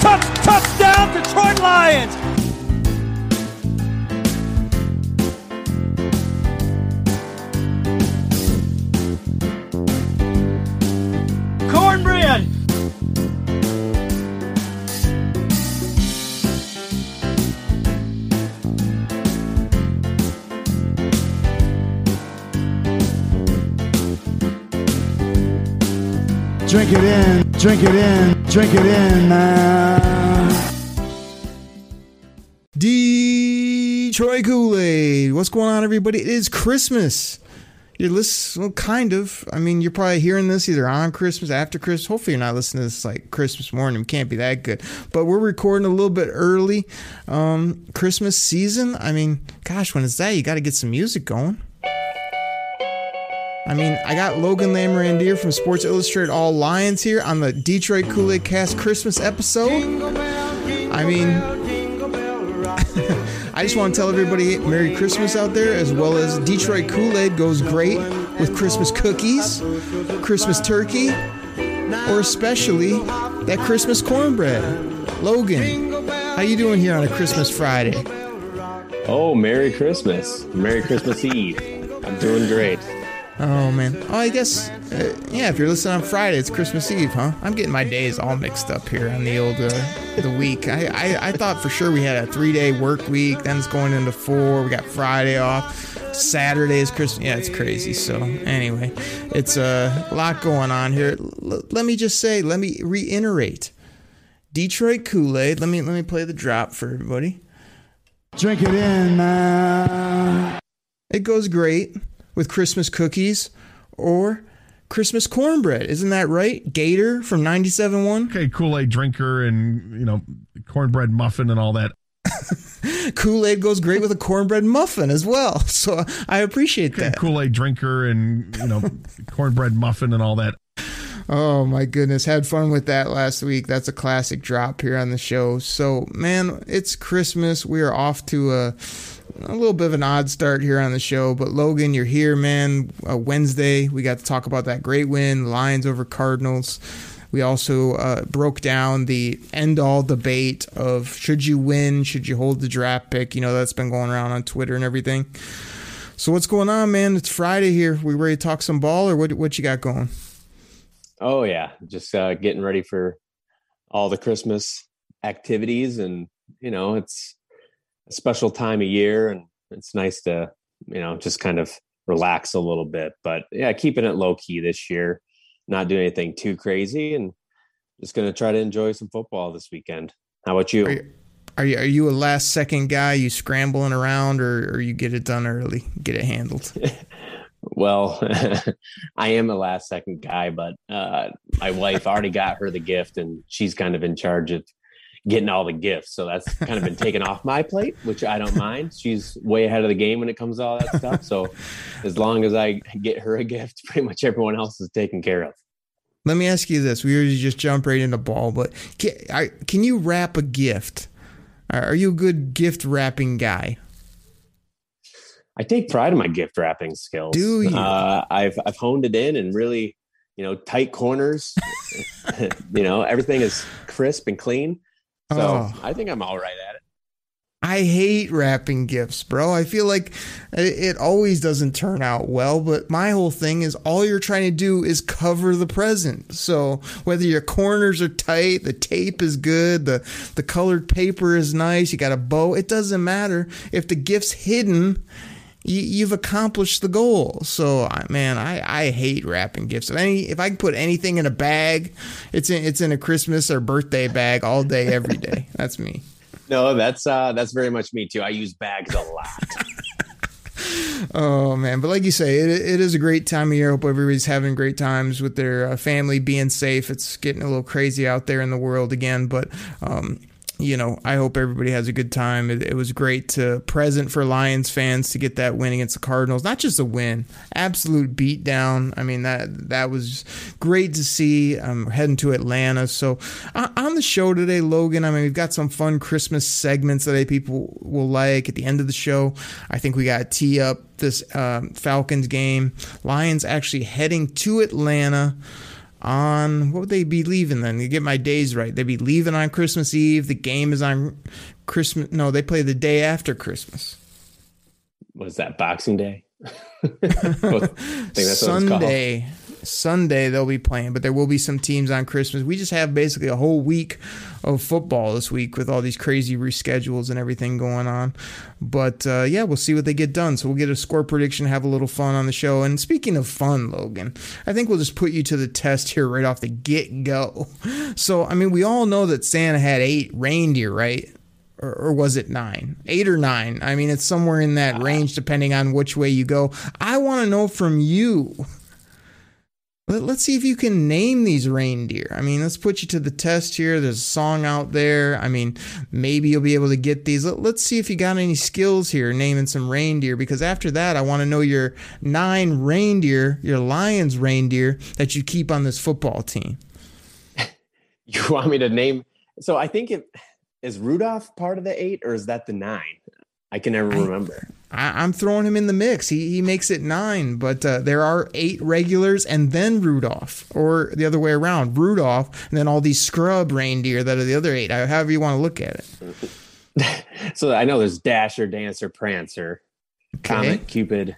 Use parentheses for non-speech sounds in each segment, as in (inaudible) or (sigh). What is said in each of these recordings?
Touch, touch, touchdown, Detroit Lions! Cornbread! Drink it in, drink it in, drink it in, man. Detroit Kool Aid. What's going on, everybody? It is Christmas. You're listening, well, kind of. I mean, you're probably hearing this either on Christmas, after Christmas. Hopefully, you're not listening to this like Christmas morning. It can't be that good. But we're recording a little bit early. Um, Christmas season. I mean, gosh, when is that, you got to get some music going. I mean, I got Logan Lamorandier from Sports Illustrated All Lions here on the Detroit Kool Aid Cast Christmas episode. I mean, (laughs) I just want to tell everybody Merry Christmas out there, as well as Detroit Kool Aid goes great with Christmas cookies, Christmas turkey, or especially that Christmas cornbread. Logan, how you doing here on a Christmas Friday? Oh, Merry Christmas. Merry Christmas Eve. I'm doing great. Oh man. Oh, I guess uh, yeah. If you're listening on Friday, it's Christmas Eve, huh? I'm getting my days all mixed up here on the old uh, the week. I, I I thought for sure we had a three day work week. Then it's going into four. We got Friday off. Saturday is Christmas. Yeah, it's crazy. So anyway, it's uh, a lot going on here. L- let me just say. Let me reiterate. Detroit Kool Aid. Let me let me play the drop for everybody. Drink it in, man. It goes great with Christmas cookies or Christmas cornbread. Isn't that right? Gator from 97.1? Okay, Kool Aid drinker and, you know, cornbread muffin and all that. (laughs) Kool Aid goes great with a cornbread muffin as well. (laughs) So I appreciate Okay, that. Kool Aid drinker and, you know, (laughs) cornbread muffin and all that. Oh my goodness, had fun with that last week. That's a classic drop here on the show. So, man, it's Christmas. We are off to a a little bit of an odd start here on the show, but Logan, you're here, man. Uh, Wednesday, we got to talk about that great win, Lions over Cardinals. We also uh, broke down the end all debate of should you win, should you hold the draft pick. You know, that's been going around on Twitter and everything. So, what's going on, man? It's Friday here. We ready to talk some ball, or what? What you got going? Oh, yeah. Just uh, getting ready for all the Christmas activities. And, you know, it's a special time of year and it's nice to, you know, just kind of relax a little bit. But yeah, keeping it low key this year, not doing anything too crazy and just going to try to enjoy some football this weekend. How about you? Are you, are you are you a last second guy? You scrambling around, or, or you get it done early, get it handled? (laughs) Well, (laughs) I am a last second guy, but uh, my wife already got her the gift, and she's kind of in charge of getting all the gifts. So that's kind of been taken off my plate, which I don't mind. She's way ahead of the game when it comes to all that stuff. So as long as I get her a gift, (laughs) pretty much everyone else is taken care of. Let me ask you this: We usually just jump right into ball, but can, are, can you wrap a gift? Are are you a good gift wrapping guy? I take pride in my gift wrapping skills. Do you? Uh, I've I've honed it in and really, you know, tight corners. (laughs) you know, everything is crisp and clean. So Oh. I think I'm all right at it. I hate wrapping gifts, bro. I feel like it it always doesn't turn out well, but my whole thing is all you're trying to do is cover the present. So whether your corners are tight, the tape is good, the the colored paper is nice, you got a bow, it doesn't matter if the gift's hidden. You, you've accomplished the goal. So, I- man, I, I hate wrapping gifts. If any, if I can put anything in a bag, it's in it's in a Christmas or birthday bag all day, every day. (laughs) That's me. No, that's uh that's very much me too. I use bags a lot. (laughs) oh man, but like you say, it, it is a great time of year. Hope everybody's having great times with their uh, family, being safe. It's getting a little crazy out there in the world again, but um, you know, I hope everybody has a good time. It, it, was great to present for Lions fans to get that win against the Cardinals. Not just a win, absolute beatdown. I mean that that was great to see. I'm heading to Atlanta, so uh, on the show today, Logan. I mean, we've got some fun Christmas segments that people will like at the end of the show. I think we got tee up this um, Falcons game. Lions actually heading to Atlanta on what would they be leaving then? To get my days right, they'd be leaving on Christmas Eve. The game is on Christmas. No, they play the day after Christmas. Was that Boxing Day? (laughs) I think that's Sunday. Sunday they'll be playing, but there will be some teams on Christmas. We just have basically a whole week of football this week with all these crazy reschedules and everything going on. But uh, yeah, we'll see what they get done. So we'll get a score prediction, have a little fun on the show. And speaking of fun, Logan, I think we'll just put you to the test here right off the get go. (laughs) So, I mean, we all know that Santa had eight reindeer, right? Or, or, was it nine? Eight or nine? I mean, it's somewhere in that range depending on which way you go. I want to know from you let, us see if you can name these reindeer. I mean, let's put you to the test here. There's a song out there. I mean, maybe you'll be able to get these. Let, let's see if you got any skills here naming some reindeer because after that, I want to know your nine reindeer, your Lions reindeer that you keep on this football team. (laughs) you want me to name? So I think it is Rudolph part of the eight or is that the nine? I can never remember. I, am throwing him in the mix. He, he makes it nine, but uh, there are eight regulars and then Rudolph, or the other way around, Rudolph, and then all these scrub reindeer that are the other eight. However you want to look at it. (laughs) so I know there's Dasher, Dancer, Prancer, okay. Comet, Cupid,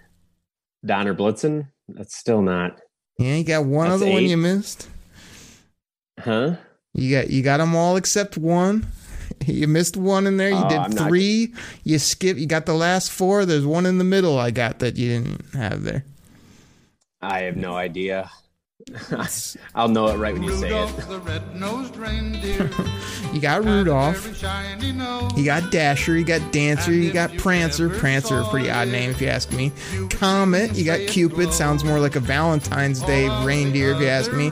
Donner, Blitzen. That's still not. Yeah, you got one other eight. one you missed. Huh? You got you got them all except one. You missed one in there. You oh, did I'm three. Not... You skip. You got the last four. There's one in the middle. I got that you didn't have there. I have no idea. (laughs) I'll know it right when you say it. (laughs) you got Rudolph. You got Dasher. You got Dancer. You got Prancer. Prancer, a pretty odd name if you ask me. Comet. You got Cupid. Sounds more like a Valentine's Day reindeer if you ask me.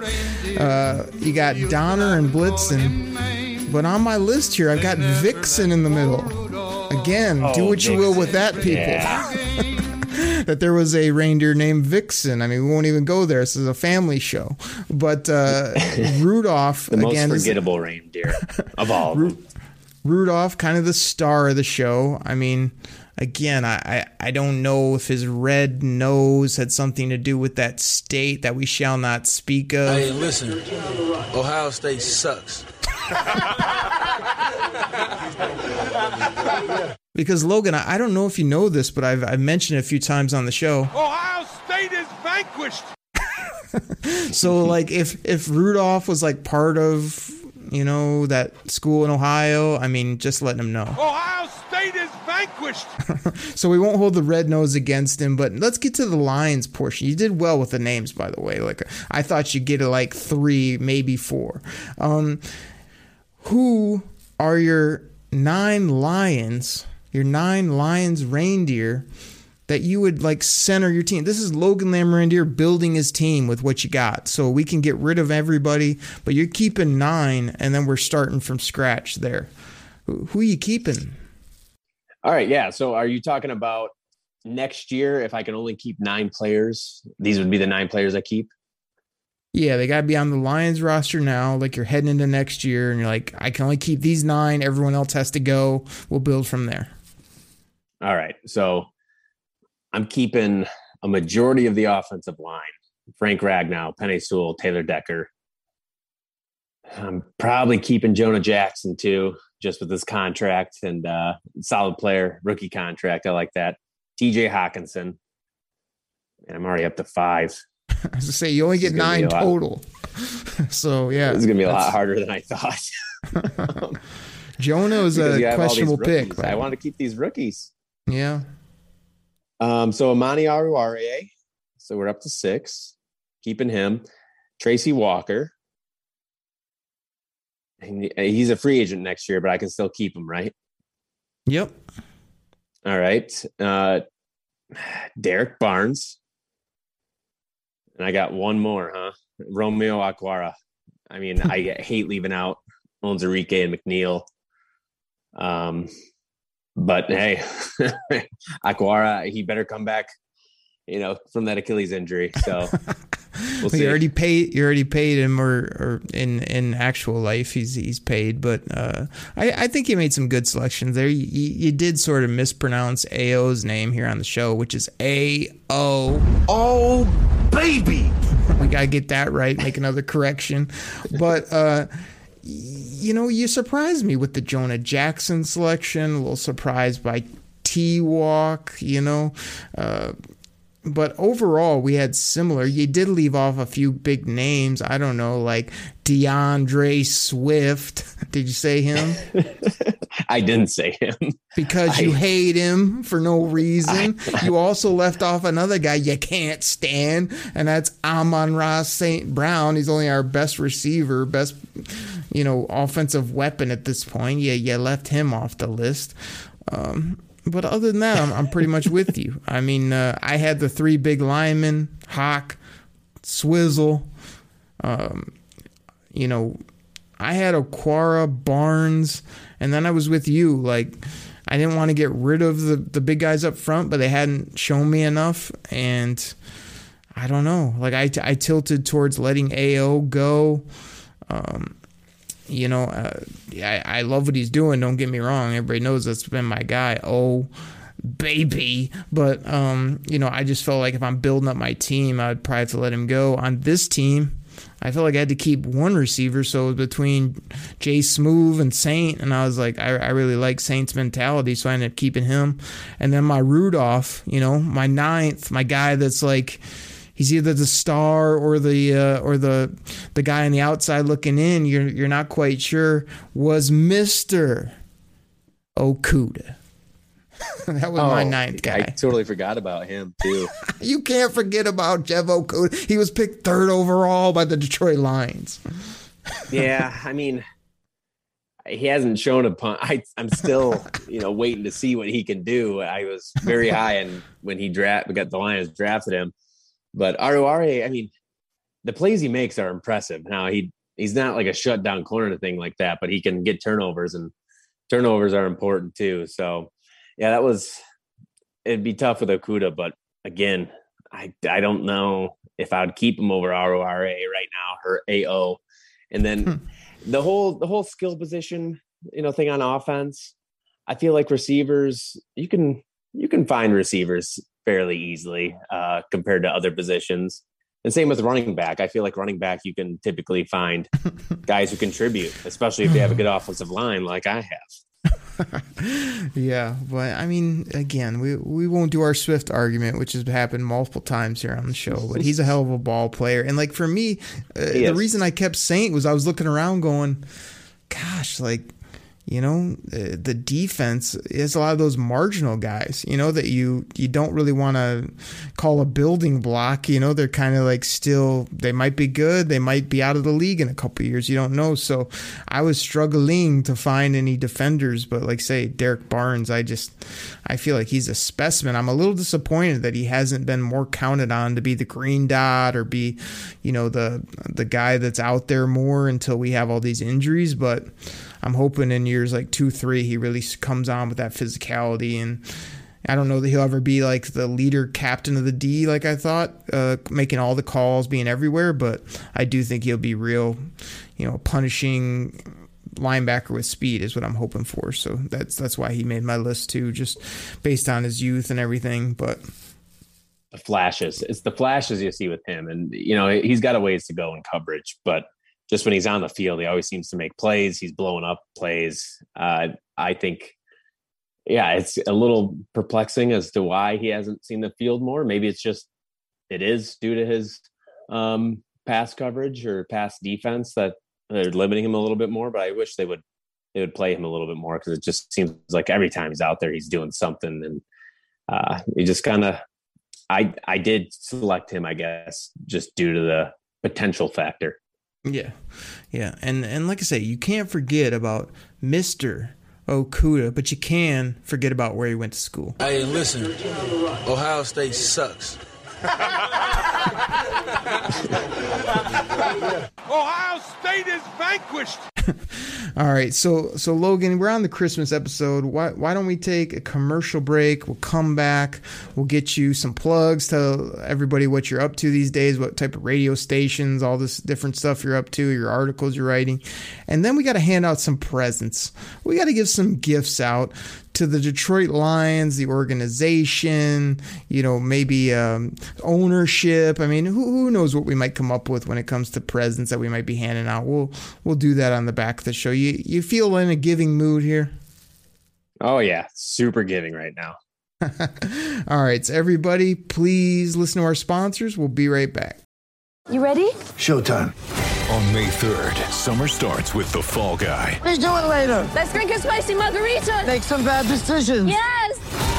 Uh, you got Donner and Blitzen. But on my list here, I've got Vixen in the middle. Again, oh, do what Vixen. you will with that, people. Yeah. (laughs) that there was a reindeer named Vixen. I mean, we won't even go there. This is a family show. But uh, (laughs) Rudolph, the most forgettable is, reindeer of all. Ru- Rudolph, kind of the star of the show. I mean, again, I, I, I don't know if his red nose had something to do with that state that we shall not speak of. Hey, listen, Ohio State sucks. Because Logan, I, don't know if you know this, but I've I've mentioned it a few times on the show. Ohio State is vanquished. (laughs) so like if if Rudolph was like part of you know that school in Ohio, I mean just letting him know. Ohio State is vanquished. (laughs) so we won't hold the red nose against him, but let's get to the Lions portion. You did well with the names, by the way. Like I thought you'd get it like three, maybe four. Um, who are your nine lions, your nine lions reindeer that you would like center your team. This is Logan Lamorandier building his team with what you got. So we can get rid of everybody, but you're keeping nine and then we're starting from scratch there. Who are you keeping? All right, yeah. So are you talking about next year if I can only keep nine players? These would be the nine players I keep? Yeah, they got to be on the Lions roster now. Like you're heading into next year, and you're like, I can only keep these nine. Everyone else has to go. We'll build from there. All right. So I'm keeping a majority of the offensive line Frank Ragnow, Penei Sewell, Taylor Decker. I'm probably keeping Jonah Jackson too, just with his contract and uh, solid player, rookie contract. I like that. TJ Hockenson. And I'm already up to five. (laughs) I was to say you only get nine total. (laughs) so yeah, it's gonna be a lot harder than I thought. (laughs) Jonah was a questionable pick. Right? I want to keep these rookies. Yeah. Um. So Amani Oruwariye. So we're up to six. Keeping him. Tracy Walker. He's a free agent next year, but I can still keep him, right? Yep. All right. Uh, Derrick Barnes. And I got one more, huh? Romeo Okwara. I mean, I (laughs) hate leaving out Onwuzurike and McNeill. Um, but hey, (laughs) Okwara, he better come back, you know, from that Achilles injury. So (laughs) we'll you already paid. You already paid him, or, or in in actual life, he's he's paid. But uh, I I think you made some good selections there. You, you did sort of mispronounce Ao's name here on the show, which is A O. Oh baby, (laughs) we gotta get that right. Make another correction, but. uh you know, you surprised me with the Jonah Jackson selection. A little surprised by T Walk, you know. Uh, but overall, we had similar. You did leave off a few big names. I don't know, like D'Andre Swift. (laughs) Did you say him? (laughs) I didn't say him because I, you hate him for no reason. I, you also left off another guy you can't stand, and that's Amon-Ra St. Brown. He's only our best receiver, best you know offensive weapon at this point. Yeah, you left him off the list. Um, but other than that, I'm, I'm pretty much with you. I mean, uh, I had the three big linemen: Hawk, Swizzle. Um, you know, I had Okwara, Barnes, and then I was with you. Like, I didn't want to get rid of the the big guys up front, but they hadn't shown me enough, and I don't know. Like, I I tilted towards letting Ao go. Um, you know, uh, I, I love what he's doing. Don't get me wrong. Everybody knows that's been my guy. Oh, baby. But, um, you know, I just felt like if I'm building up my team, I'd probably have to let him go. On this team, I felt like I had to keep one receiver. So between Jay Smooth and Saint, and I was like, I, I really like Saint's mentality. So I ended up keeping him. And then my Rudolph, you know, my ninth, my guy that's like, he's either the star or the uh, or the the guy on the outside looking in. You're you're not quite sure. Was Mister Okudah? (laughs) that was oh, my ninth guy. I totally forgot about him too. (laughs) you can't forget about Jeff Okudah. He was picked third overall by the Detroit Lions. (laughs) yeah, I mean, he hasn't shown a punt. I, am still, you know, waiting to see what he can do. I was very high, and when he draft, we got the Lions drafted him, but Oruwariye, I mean, the plays he makes are impressive. Now he he's not like a shutdown corner thing like that, but he can get turnovers and turnovers are important too. So yeah, that was it'd be tough with Okudah, but again, I I don't know if I would keep him over Oruwariye right now, her AO. And then hmm. the whole the whole skill position, you know, thing on offense. I feel like receivers, you can you can find receivers fairly easily uh, compared to other positions. And same with running back. I feel like running back, you can typically find (laughs) guys who contribute, especially if they have a good offensive line like I have. (laughs) yeah, but I mean, again, we we won't do our Swift argument, which has happened multiple times here on the show. But he's a hell of a ball player, and like for me, uh, the reason I kept Saint was I was looking around, going, "Gosh, like you know uh, the defense is a lot of those marginal guys you know that you you don't really want to call a building block you know they're kind of like still they might be good they might be out of the league in a couple years you don't know. So i was struggling to find any defenders but like say derrick barnes i just i feel like he's a specimen. I'm a little disappointed that he hasn't been more counted on to be the green dot or be you know the the guy that's out there more until we have all these injuries but I'm hoping in years like two, three, he really comes on with that physicality. And I don't know that he'll ever be like the leader captain of the D, like I thought, uh, making all the calls, being everywhere. But I do think he'll be real, you know, punishing linebacker with speed is what I'm hoping for. So that's that's why he made my list too, just based on his youth and everything. But the flashes, it's the flashes you see with him, and you know he's got a ways to go in coverage, but just when he's on the field, he always seems to make plays. He's blowing up plays. Uh, I think, yeah, it's a little perplexing as to why he hasn't seen the field more. Maybe it's just it is due to his um, pass coverage or pass defense that they're limiting him a little bit more. But I wish they would they would play him a little bit more because it just seems like every time he's out there, he's doing something, and uh, he just kind of. I I did select him, I guess, just due to the potential factor. Yeah, yeah, and and like I say, you can't forget about Mister Okudah, but you can forget about where he went to school. Hey, listen, Ohio State sucks. (laughs) Ohio State is vanquished. (laughs) All right, so so Logan, we're on the Christmas episode. Why why don't we take a commercial break? We'll come back. We'll get you some plugs. Tell everybody what you're up to these days, what type of radio stations, all this different stuff you're up to, your articles you're writing, and then we got to hand out some presents. We got to give some gifts out to the Detroit Lions, the organization, you know, maybe um, ownership. I mean, who, who knows what we might come up with when it comes to presents that we might be handing out. We'll we'll do that on the back the show. You you feel in a giving mood here? Oh yeah, super giving right now. (laughs) All right, so everybody, please listen to our sponsors. We'll be right back. You ready? Showtime. On May 3rd, summer starts with The Fall Guy. Let's do it later. Let's drink a spicy margarita. Make some bad decisions. Yes.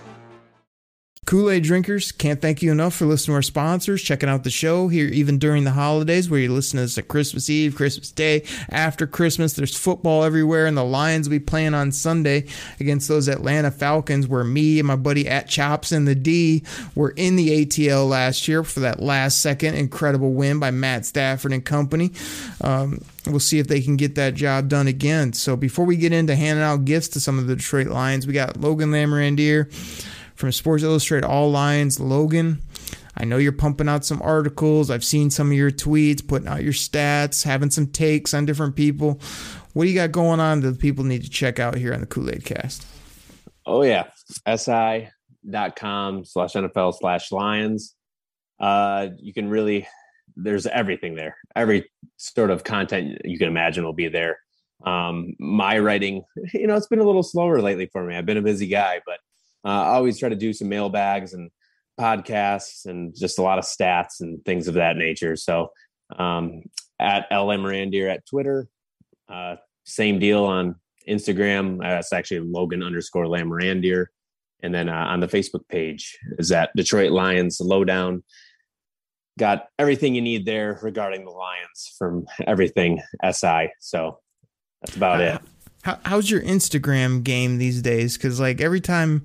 Kool Aid drinkers, can't thank you enough for listening to our sponsors, checking out the show here even during the holidays where you listen to us at Christmas Eve, Christmas Day, after Christmas. There's football everywhere, and the Lions will be playing on Sunday against those Atlanta Falcons, where me and my buddy at Chops and the D were in the ATL last year for that last second incredible win by Matt Stafford and company. Um, We'll see if they can get that job done again. So before we get into handing out gifts to some of the Detroit Lions, we got Logan Lamorandier from Sports Illustrated All Lions. Logan, I know you're pumping out some articles. I've seen some of your tweets, putting out your stats, having some takes on different people. What do you got going on that people need to check out here on the Kool Aid Cast? Oh yeah, si.com slash NFL slash Lions. Uh, you can really there's everything there. Every sort of content you can imagine will be there. Um, my writing, (laughs) you know, it's been a little slower lately for me. I've been a busy guy, but uh, I always try to do some mailbags and podcasts and just a lot of stats and things of that nature. So um, at LM Randier at Twitter, uh, same deal on Instagram. Uh, that's actually Logan underscore Lamorandier. And then uh, on the Facebook page is that Detroit Lions Lowdown. Got everything you need there regarding the Lions from everything SI. So that's about it. How, how's your Instagram game these days? Because like every time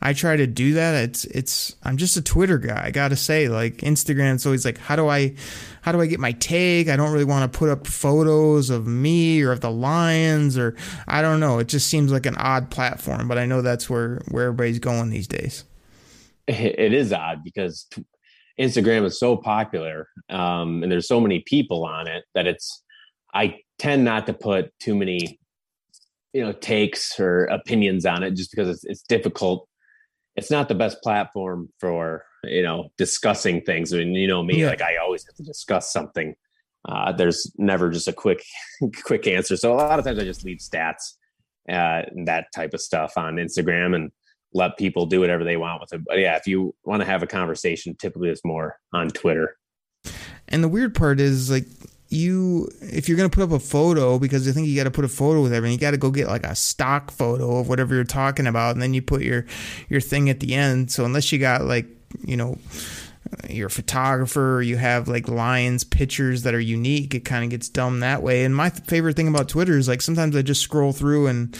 I try to do that, it's it's I'm just a Twitter guy. I gotta say, like Instagram's always like, how do I how do I get my take? I don't really want to put up photos of me or of the Lions or I don't know. It just seems like an odd platform, but I know that's where where everybody's going these days. (laughs) It is odd because Instagram is so popular um, and there's so many people on it that it's I tend not to put too many, you know, takes or opinions on it just because it's, it's difficult. It's not the best platform for, you know, discussing things. I mean, you know me, Yeah. like I always have to discuss something. Uh, there's never just a quick, (laughs) quick answer. So a lot of times I just leave stats, uh, and that type of stuff on Instagram and let people do whatever they want with it. But yeah, if you want to have a conversation, typically it's more on Twitter. And the weird part is like you if you're gonna put up a photo because I think you got to put a photo with everything, you got to go get like a stock photo of whatever you're talking about, and then you put your your thing at the end. So unless you got like you know you're a photographer you have like lions pictures that are unique it kind of gets dumb that way and my favorite thing about twitter is like sometimes i just scroll through and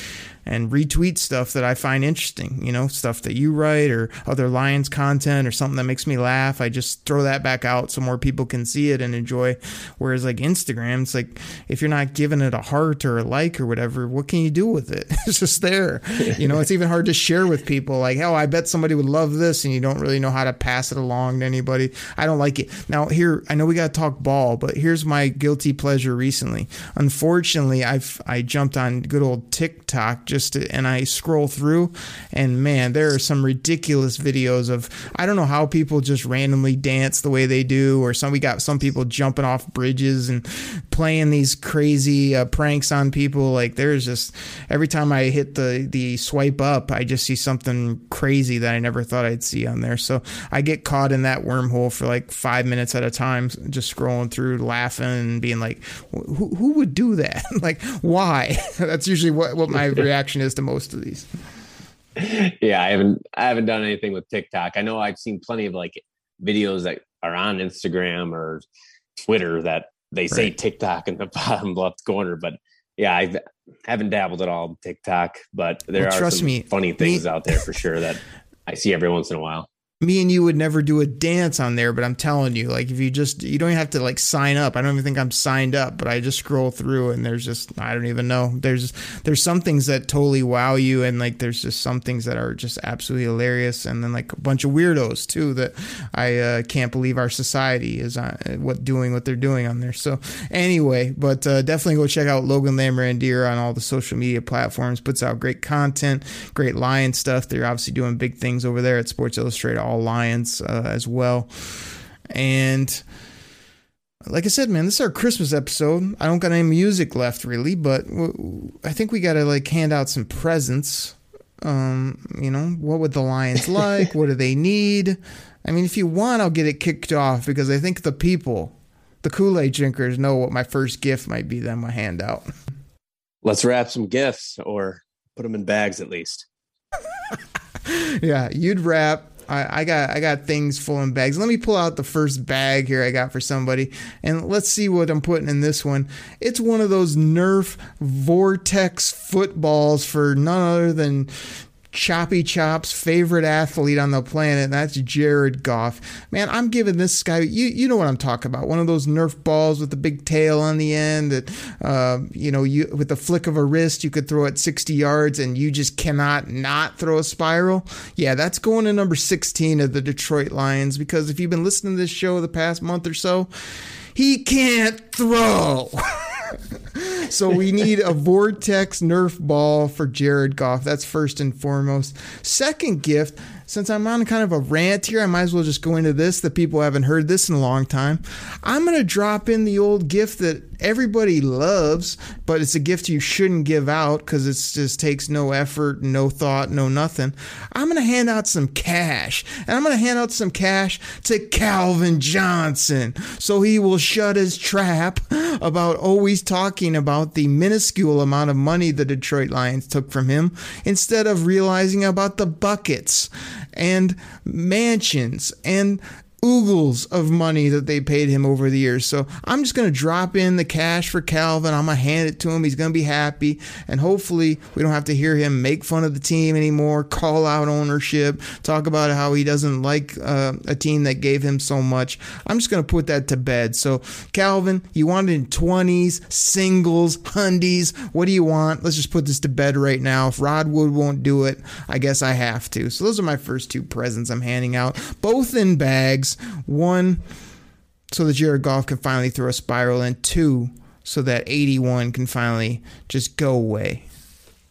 and retweet stuff that i find interesting you know stuff that you write or other lions content or something that makes me laugh. I just throw that back out so more people can see it and enjoy. Whereas like instagram it's like if you're not giving it a heart or a like or whatever what can you do with it? (laughs) It's just there. You know it's even hard to share with people like oh i bet somebody would love this and you don't really know how to pass it along to anybody. I don't like it. Now here i know we got to talk ball but here's my guilty pleasure recently. Unfortunately i've i jumped on good old tiktok just to, and i scroll through and man there are some ridiculous videos of i don't know how people just randomly dance the way they do or some we got some people jumping off bridges and playing these crazy uh, pranks on people. Like there's just every time i hit the the swipe up i just see something crazy that i never thought i'd see on there. So i get caught in that wormhole for like five minutes at a time just scrolling through laughing and being like who, who would do that? (laughs) Like why? (laughs) That's usually what, what my reaction (laughs) is to most of these yeah, I haven't I haven't done anything with TikTok. I know I've seen plenty of like videos that are on Instagram or Twitter that they say Right. TikTok in the (laughs) bottom left corner, but yeah, I haven't dabbled at all in TikTok, but there Well, are trust some me, funny things me- out there for sure that I see every once in a while. Me and you would never do a dance on there, but I'm telling you, like if you just you don't even have to like sign up. I don't even think I'm signed up, but I just scroll through and there's just I don't even know. There's there's some things that totally wow you and like there's just some things that are just absolutely hilarious and then like a bunch of weirdos too that I uh, can't believe our society is what doing what they're doing on there. So anyway, but uh, definitely go check out Logan Lamorandier on all the social media platforms. Puts out great content, great lion stuff. They're obviously doing big things over there at Sports Illustrated All Lions uh, as well. And like I said, man, this is our Christmas episode. I don't got any music left really, but w- w- I think we got to like hand out some presents. Um, you know, what would the Lions (laughs) like? what do they need? I mean, if you want, I'll get it kicked off because I think the people, the Kool Aid drinkers, know what my first gift might be. Then my handout. Let's wrap some gifts or put them in bags at least. (laughs) yeah, you'd wrap. I, got I got things full in bags. Let me pull out the first bag here I got for somebody, and let's see what I'm putting in this one. It's one of those Nerf Vortex footballs for none other than Choppy Chop's favorite athlete on the planet, and that's Jared Goff. Man, I'm giving this guy, you you know what I'm talking about. One of those Nerf balls with the big tail on the end that, uh, you know, you with the flick of a wrist, you could throw it 60 yards and you just cannot not throw a spiral. Yeah, that's going to number 16 of the Detroit Lions because if you've been listening to this show the past month or so, he can't throw. (laughs) so we need a vortex nerf ball for Jared Goff. That's first and foremost. Second gift, since I'm on kind of a rant here, I might as well just go into this. The people haven't heard this in a long time. I'm going to drop in the old gift that everybody loves, but it's a gift you shouldn't give out because it just takes no effort, no thought, no nothing. I'm going to hand out some cash, and I'm going to hand out some cash to Calvin Johnson so he will shut his trap about always talking about the minuscule amount of money the Detroit Lions took from him instead of realizing about the buckets and mansions and oogles of money that they paid him over the years. So I'm just going to drop in the cash for Calvin. I'm going to hand it to him. He's going to be happy. And hopefully we don't have to hear him make fun of the team anymore, call out ownership, talk about how he doesn't like uh, a team that gave him so much. I'm just going to put that to bed. So Calvin, you wanted in 20s, singles, hundies. What do you want? Let's just put this to bed right now. If Rod Wood won't do it, I guess I have to. So those are my first two presents I'm handing out, both in bags. One, so that Jared Goff can finally throw a spiral, and two, so that 81 can finally just go away.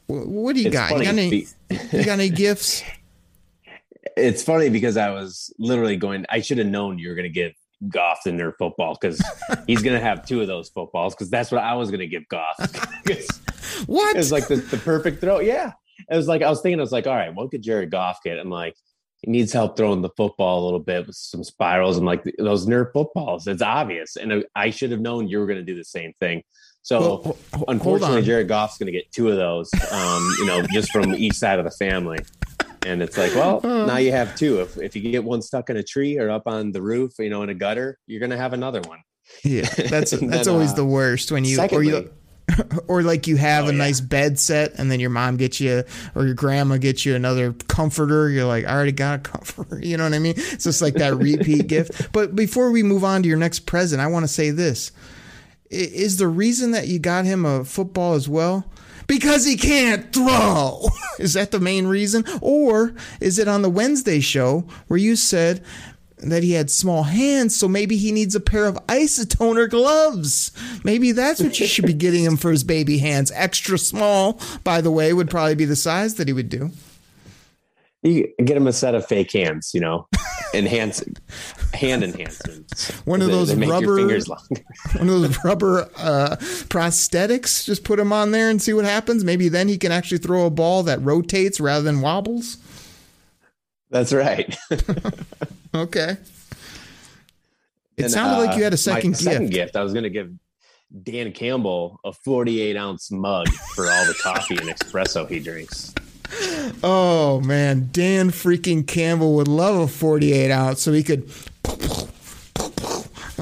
What do you It's got? You got any? You got any gifts? (laughs) it's funny because I was literally going. I should have known you were going to give Goff the Nerf football because (laughs) he's going to have two of those footballs because that's what I was going to give Goff. (laughs) It's- What? It was like the, the perfect throw. Yeah, it was like I was thinking. I was like, all right, what could Jared Goff get? I'm like, he needs help throwing the football a little bit with some spirals. I'm like, those Nerf footballs. It's obvious, and I should have known you were going to do the same thing. So Well, unfortunately. Jared Goff's going to get two of those. Um, you know, just from each side of the family. And it's like, well, now you have two. If if you get one stuck in a tree or up on the roof, you know, in a gutter, you're going to have another one. Yeah, that's (laughs) that's then, always uh, the worst when you or you (laughs) or like you have Oh, a yeah. nice bed set and then your mom gets you or your grandma gets you another comforter. You're like, I already got a (laughs) comforter. You know what I mean? It's just like that repeat (laughs) gift. But before we move on to your next present, I want to say this: is the reason that you got him a football as well? Because he can't throw. Is that the main reason? Or is it on the Wednesday show where you said that he had small hands, so maybe he needs a pair of isotoner gloves? Maybe that's what you should be getting him for his baby hands. Extra small, by the way, would probably be the size that he would do. You get him a set of fake hands, you know, enhance hand enhancements. One of They- those they rubber- fingers longer. (laughs) One of those rubber uh, prosthetics. Just put him on there and see what happens. Maybe then he can actually throw a ball that rotates rather than wobbles. That's right. (laughs) Okay. It And, sounded uh, like you had a second gift. Second gift. I was going to give Dan Campbell a 48 ounce mug for all the coffee and espresso he drinks. Oh man, Dan freaking Campbell would love a 48 ounce so he could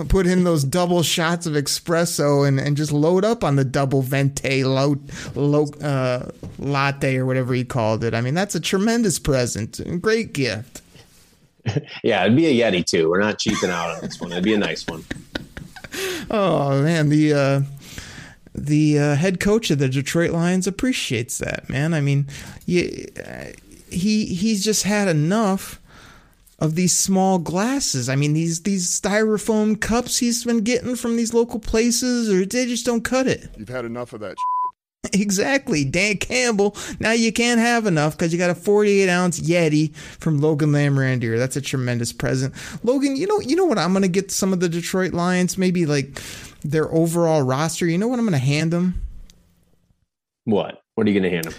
put in those double shots of espresso and, and just load up on the double venti lo, lo, uh, latte or whatever he called it. I mean, that's a tremendous present. Great gift. (laughs) Yeah, it'd be a Yeti too. We're not cheaping out on this one. It'd be a nice one. (laughs) Oh man, the uh, the uh, head coach of the Detroit Lions appreciates that, man. I mean, you, uh, he he's just had enough of these small glasses. I mean, these these styrofoam cups he's been getting from these local places, or they just don't cut it. You've had enough of that. (laughs) Exactly, Dan Campbell. Now you can't have enough because you got a 48 ounce Yeti from Logan Lamorandier. That's a tremendous present. Logan, you know, you know what? I'm gonna get some of the Detroit Lions, maybe like their overall roster. You know what I'm gonna hand them? What? What are you going to hand him?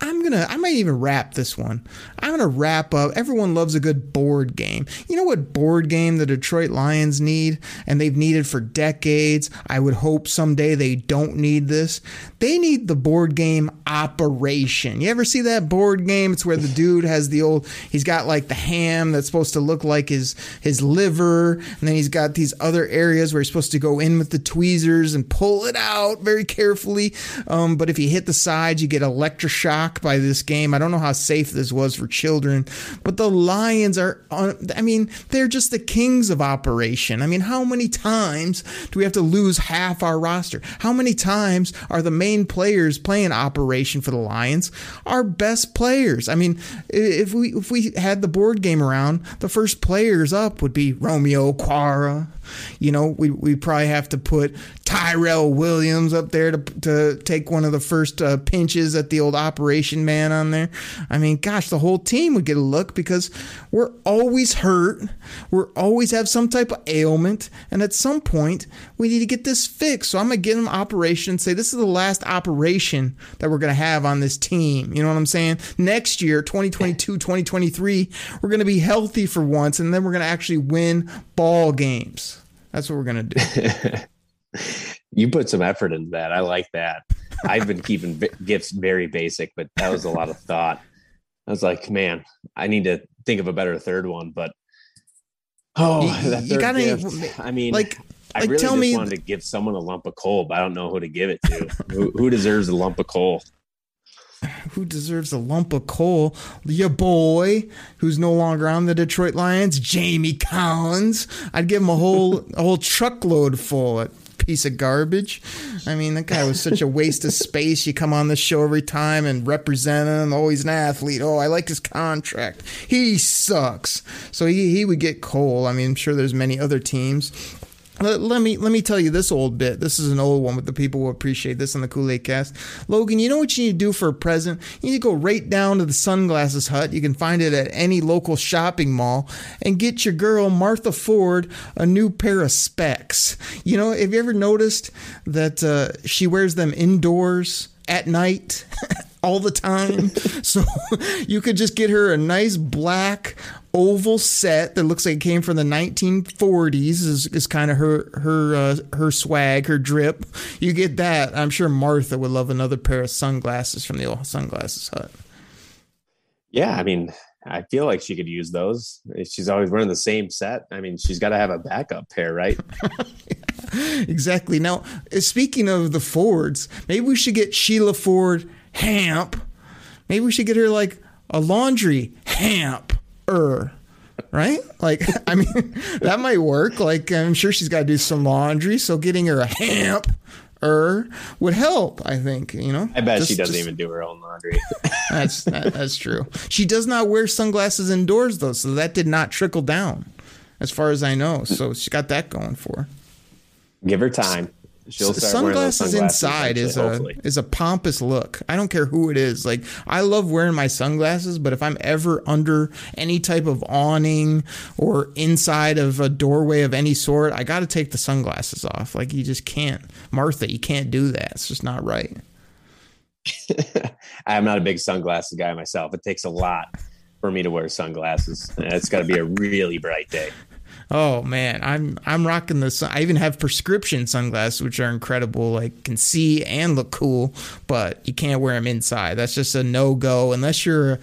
I'm gonna. I might even wrap this one. I'm gonna wrap up. Everyone loves a good board game. You know what board game the Detroit Lions need, and they've needed for decades. I would hope someday they don't need this. They need the board game Operation. You ever see that board game? It's where the dude has the old. He's got like the ham that's supposed to look like his his liver, and then he's got these other areas where he's supposed to go in with the tweezers and pull it out very carefully. Um, but if you hit the sides, you get electroshock by this game. I don't know how safe this was for children, but the Lions are. I mean, they're just the kings of operation. I mean, how many times do we have to lose half our roster? How many times are the main players playing operation for the Lions our best players? I mean, if we if we had the board game around, the first players up would be Romeo Okwara. You know, we we probably have to put Tyrell Williams up there to to take one of the first uh, pinches at the old operation man on there. I mean, gosh, the whole team would get a look because we're always hurt. We're always have some type of ailment, and at some point we need to get this fixed. So I'm gonna get them operation and say this is the last operation that we're gonna have on this team. You know what I'm saying? Next year, 2022, 2023, we're gonna be healthy for once, and then we're gonna actually win ball games. That's what we're gonna do. (laughs) You put some effort into that. I like that. I've been keeping gifts very basic, but that was a lot of thought. I was like, man, I need to think of a better third one. But oh, You- you gotta- gift. I mean, like- I like, really tell just me wanted to give someone a lump of coal, but I don't know who to give it to. who, who deserves a lump of coal? (sighs) who deserves a lump of coal? Your boy, who's no longer on the Detroit Lions, Jamie Collins. I'd give him a whole (laughs) a whole truckload full. That piece of garbage. I mean, that guy was such a waste of space. You come on the show every time and represent him. Oh, he's an athlete. Oh, I like his contract. He sucks. So he he would get coal. I mean, I'm sure there's many other teams. Let, let me let me tell you this old bit. This is an old one, but the people will appreciate this on the Kool Aid Cast. Logan, you know what you need to do for a present? You need to go right down to the Sunglasses Hut. You can find it at any local shopping mall, and get your girl Martha Ford a new pair of specs. You know, have you ever noticed that uh, she wears them indoors at night? (laughs) all the time. (laughs) so (laughs) you could just get her a nice black oval set that looks like it came from the 1940s is, is kind of her her uh, her swag her drip you get that i'm sure martha would love another pair of sunglasses from the old sunglasses hut Yeah, I mean, I feel like she could use those. She's always wearing the same set. I mean, she's got to have a backup pair, right? (laughs) exactly now speaking of the fords maybe we should get sheila ford hamp maybe we should get her like a laundry hamp er right? Like (laughs) i mean that might work. Like i'm sure she's got to do some laundry so getting her a hamp er would help i think you know? I bet Just- she doesn't just- even do her own laundry. (laughs) that's that, that's true. She does not wear sunglasses indoors though so that did not trickle down as far as i know. So she got that going for her. Give her time. She'll start wearing those sunglasses sunglasses inside is a hopefully. is a pompous look. I don't care who it is. Like I love wearing my sunglasses, but if I'm ever under any type of awning or inside of a doorway of any sort, I got to take the sunglasses off. Like you just can't, Martha. You can't do that. It's just not right. (laughs) I'm not a big sunglasses guy myself. It takes a lot for me to wear sunglasses. It's got to be a really bright day. Oh man, I'm I'm rocking the. sun- I even have prescription sunglasses, which are incredible. Like can see and look cool, but you can't wear them inside. That's just a no go unless you're,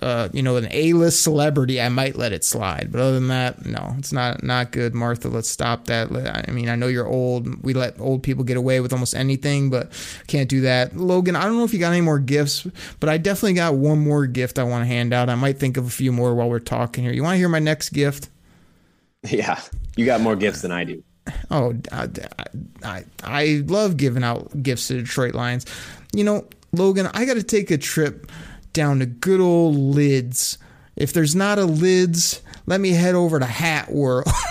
uh, you know, an A list celebrity. I might let it slide, but other than that, no, it's not not good. Martha, let's stop that. I mean, I know you're old. We let old people get away with almost anything, but can't do that. Logan, I don't know if you got any more gifts, but I definitely got one more gift I want to hand out. I might think of a few more while we're talking here. You want to hear my next gift? Yeah. You got more gifts than I do. Oh, I, uh, uh, I, I love giving out gifts to Detroit Lions. You know, Logan, I got to take a trip down to good old Lids. If there's not a Lids, let me head over to Hat World. (laughs)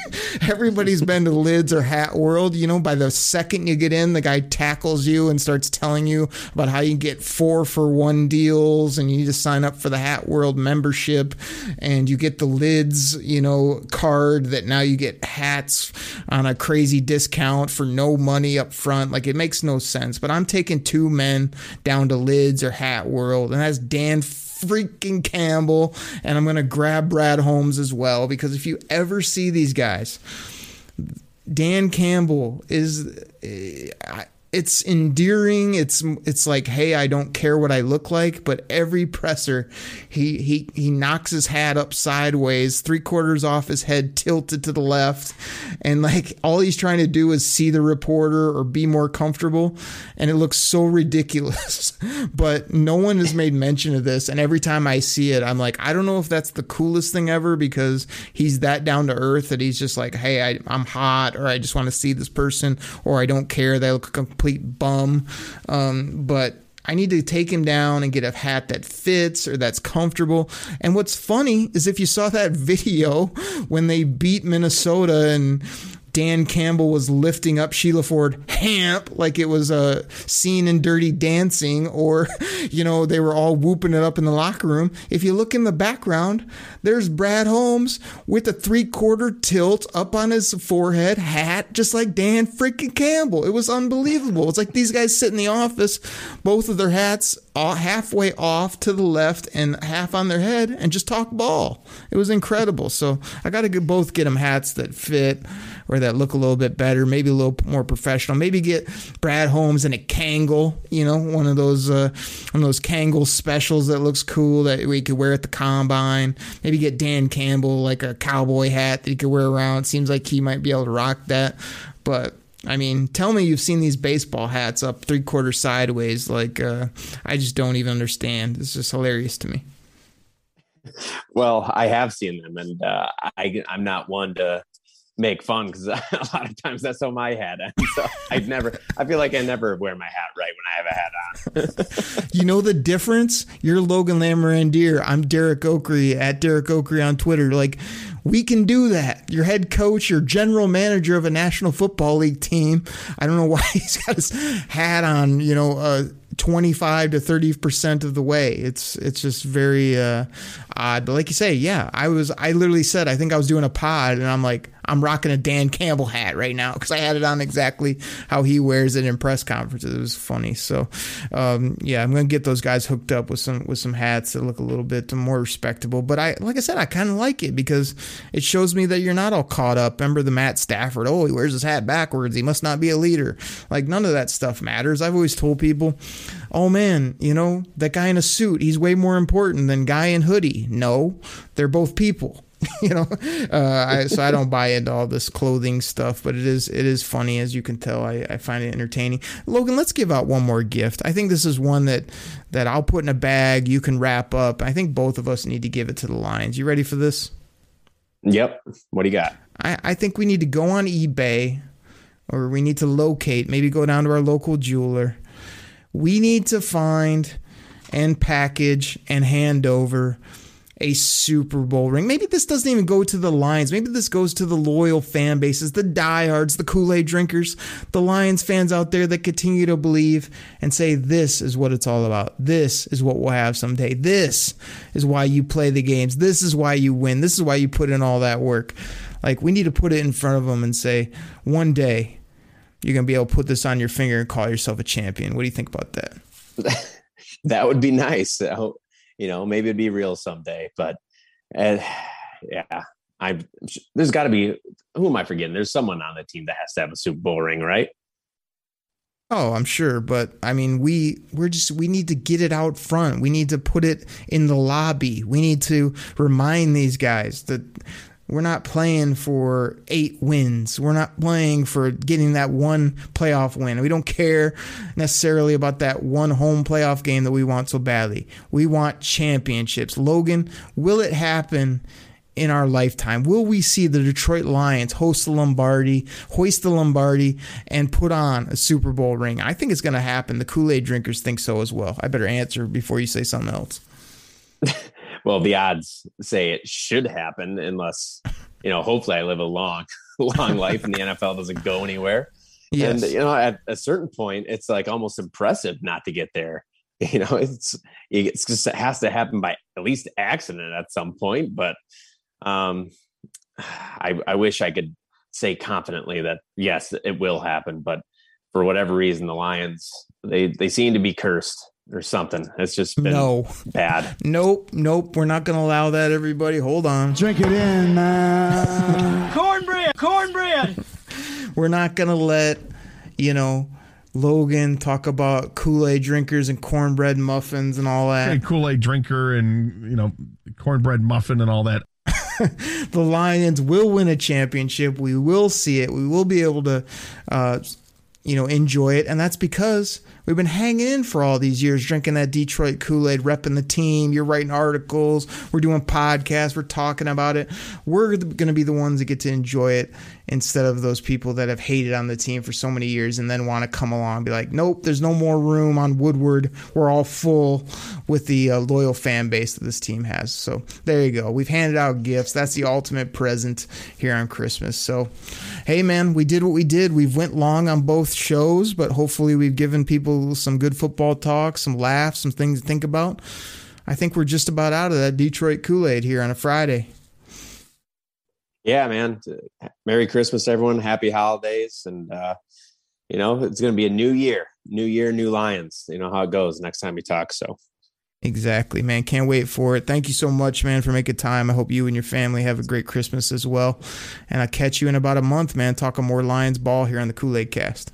(laughs) Everybody's been to Lids or Hat World. You know, by the second you get in, the guy tackles you and starts telling you about how you get four for one deals and you need to sign up for the Hat World membership and you get the Lids, you know, card that now you get hats on a crazy discount for no money up front. Like it makes no sense. But I'm taking two men down to Lids or Hat World, and that's Dan freaking Campbell, and I'm gonna grab Brad Holmes as well because if you ever see these guys, Dan Campbell is eh, I- it's endearing. It's it's like, hey, I don't care what I look like, but every presser, he he he knocks his hat up sideways, three quarters off his head, tilted to the left, and like all he's trying to do is see the reporter or be more comfortable, and it looks so ridiculous. (laughs) but no one has made mention of this, and every time I see it, I'm like, I don't know if that's the coolest thing ever because he's that down to earth that he's just like, hey, I, I'm hot, or I just want to see this person, or I don't care. They look complete bum. Um, but I need to take him down and get a hat that fits or that's comfortable. And what's funny is if you saw that (laughs) video when they beat Minnesota and Dan Campbell was lifting up Sheila Ford Hamp like it was a scene in Dirty Dancing, or, (laughs) you know, they were all whooping it up in the locker room. If you look in the background, there's Brad Holmes with a three quarter tilt up on his forehead, hat, just like Dan freaking Campbell. It was unbelievable. It's like these guys sit in the office, both of their hats halfway off to the left and half on their head, and just talk ball. It was incredible. So I got to both get them hats that fit or that look a little bit better, maybe a little more professional. Maybe get Brad Holmes in a Kangol, you know, one of those uh, one of those Kangol specials that looks cool that we could wear at the combine. Maybe get Dan Campbell like a cowboy hat that he could wear around. Seems like he might be able to rock that, but. I mean, tell me you've seen these baseball hats up three quarters sideways. Like, uh, I just don't even understand. It's just hilarious to me. Well, I have seen them, and uh, I, I'm not one to make fun because (laughs) a lot of times that's how my hat. (laughs) So I never, I feel like I never wear my hat right when I have a hat on. (laughs) You know the difference? You're Logan Lamorandier. I'm Derek Oakley at Derek Oakley on Twitter. Like, We can do that. Your head coach, your general manager of a National Football League team. I don't know why he's got his hat on, you know, uh, 25 to 30% of the way. It's it's just very uh, odd. But like you say, yeah, I was I literally said I think I was doing a pod and I'm like I'm rocking a Dan Campbell hat right now because I had it on exactly how he wears it in press conferences. It was funny. So um, yeah, I'm gonna get those guys hooked up with some with some hats that look a little bit more respectable. But I like I said, I kind of like it because it shows me that you're not all caught up. Remember the Matt Stafford? Oh, he wears his hat backwards. He must not be a leader. Like none of that stuff matters. I've always told people, oh man, you know that guy in a suit, he's way more important than guy in hoodie. No, they're both people. (laughs) you know, uh, I, so I don't buy into all this clothing stuff, but it is it is funny as you can tell. I, I find it entertaining. Logan, let's give out one more gift. I think this is one that that I'll put in a bag. You can wrap up. I think both of us need to give it to the Lions. You ready for this? Yep. What do you got? I, I think we need to go on eBay, or we need to locate. Maybe go down to our local jeweler. We need to find and package and hand over a Super Bowl ring. Maybe this doesn't even go to the Lions. Maybe this goes to the loyal fan bases, the diehards, the Kool Aid drinkers, the Lions fans out there that continue to believe and say, This is what it's all about. This is what we'll have someday. This is why you play the games. This is why you win. This is why you put in all that work. Like, we need to put it in front of them and say, One day, you're going to be able to put this on your finger and call yourself a champion. What do you think about that? (laughs) that would be nice you know, maybe it'd be real someday. But uh, yeah, I there's got to be who am I forgetting? There's someone on the team that has to have a Super Bowl ring, right? Oh, I'm sure, but I mean, we we're just we need to get it out front. We need to put it in the lobby. We need to remind these guys that we're not playing for eight wins. We're not playing for getting that one playoff win. We don't care necessarily about that one home playoff game that we want so badly. We want championships. Logan, will it happen in our lifetime? Will we see the Detroit Lions host the Lombardi, hoist the Lombardi, and put on a Super Bowl ring? I think it's going to happen. The Kool Aid drinkers think so as well. I better answer before you say something else. Well, the odds say it should happen unless, you know, hopefully I live a long, (laughs) long life and the NFL doesn't go anywhere. Yes. And, you know, at a certain point, it's like almost impressive not to get there. (laughs) You know, it's, it's just, it has to happen by at least accident at some point. But um, I, I wish I could say confidently that yes, it will happen. But for whatever reason, the Lions, they, they seem to be cursed or something. It's just been no. bad. (laughs) Nope, nope. We're not going to allow that, everybody. Hold on. Drink it in, man. (laughs) cornbread, cornbread. (laughs) We're not going to let, you know, Logan talk about Kool Aid drinkers and cornbread muffins and all that. Hey, Kool Aid drinker and, you know, cornbread muffin and all that. the Lions will win a championship. We will see it. We will be able to, uh, you know, enjoy it. And that's because We've been hanging in for all these years, drinking that Detroit Kool Aid, repping the team. You're writing articles. We're doing podcasts. We're talking about it. We're going to be the ones that get to enjoy it instead of those people that have hated on the team for so many years and then want to come along and be like, nope, there's no more room on Woodward. We're all full with the uh, loyal fan base that this team has. So there you go. We've handed out gifts. That's the ultimate present here on Christmas. So, hey, man, we did what we did. We've went long on both shows, but hopefully we've given people some good football talk, some laughs, some things to think about. I think we're just about out of that Detroit Kool Aid here on a Friday. Yeah, man. Merry Christmas, everyone. Happy holidays. And, uh, you know, it's going to be a new year, new year, new Lions. You know how it goes next time we talk. So, Exactly, man. Can't wait for it. Thank you so much, man, for making time. I hope you and your family have a great Christmas as well. And I'll catch you in about a month, man, talking more Lions ball here on the Kool Aid cast.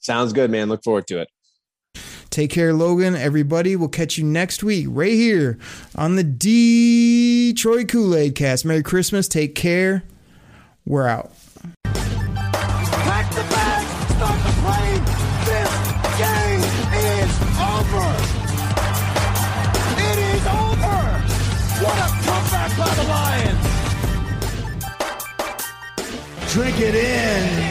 Sounds good, man. Look forward to it. Take care, Logan. Everybody, we'll catch you next week right here on the Detroit Kool Aid Cast. Merry Christmas. Take care. We're out. Pack the bag. Start the plane. This game is over. It is over. What a comeback by the Lions. Drink it in, man.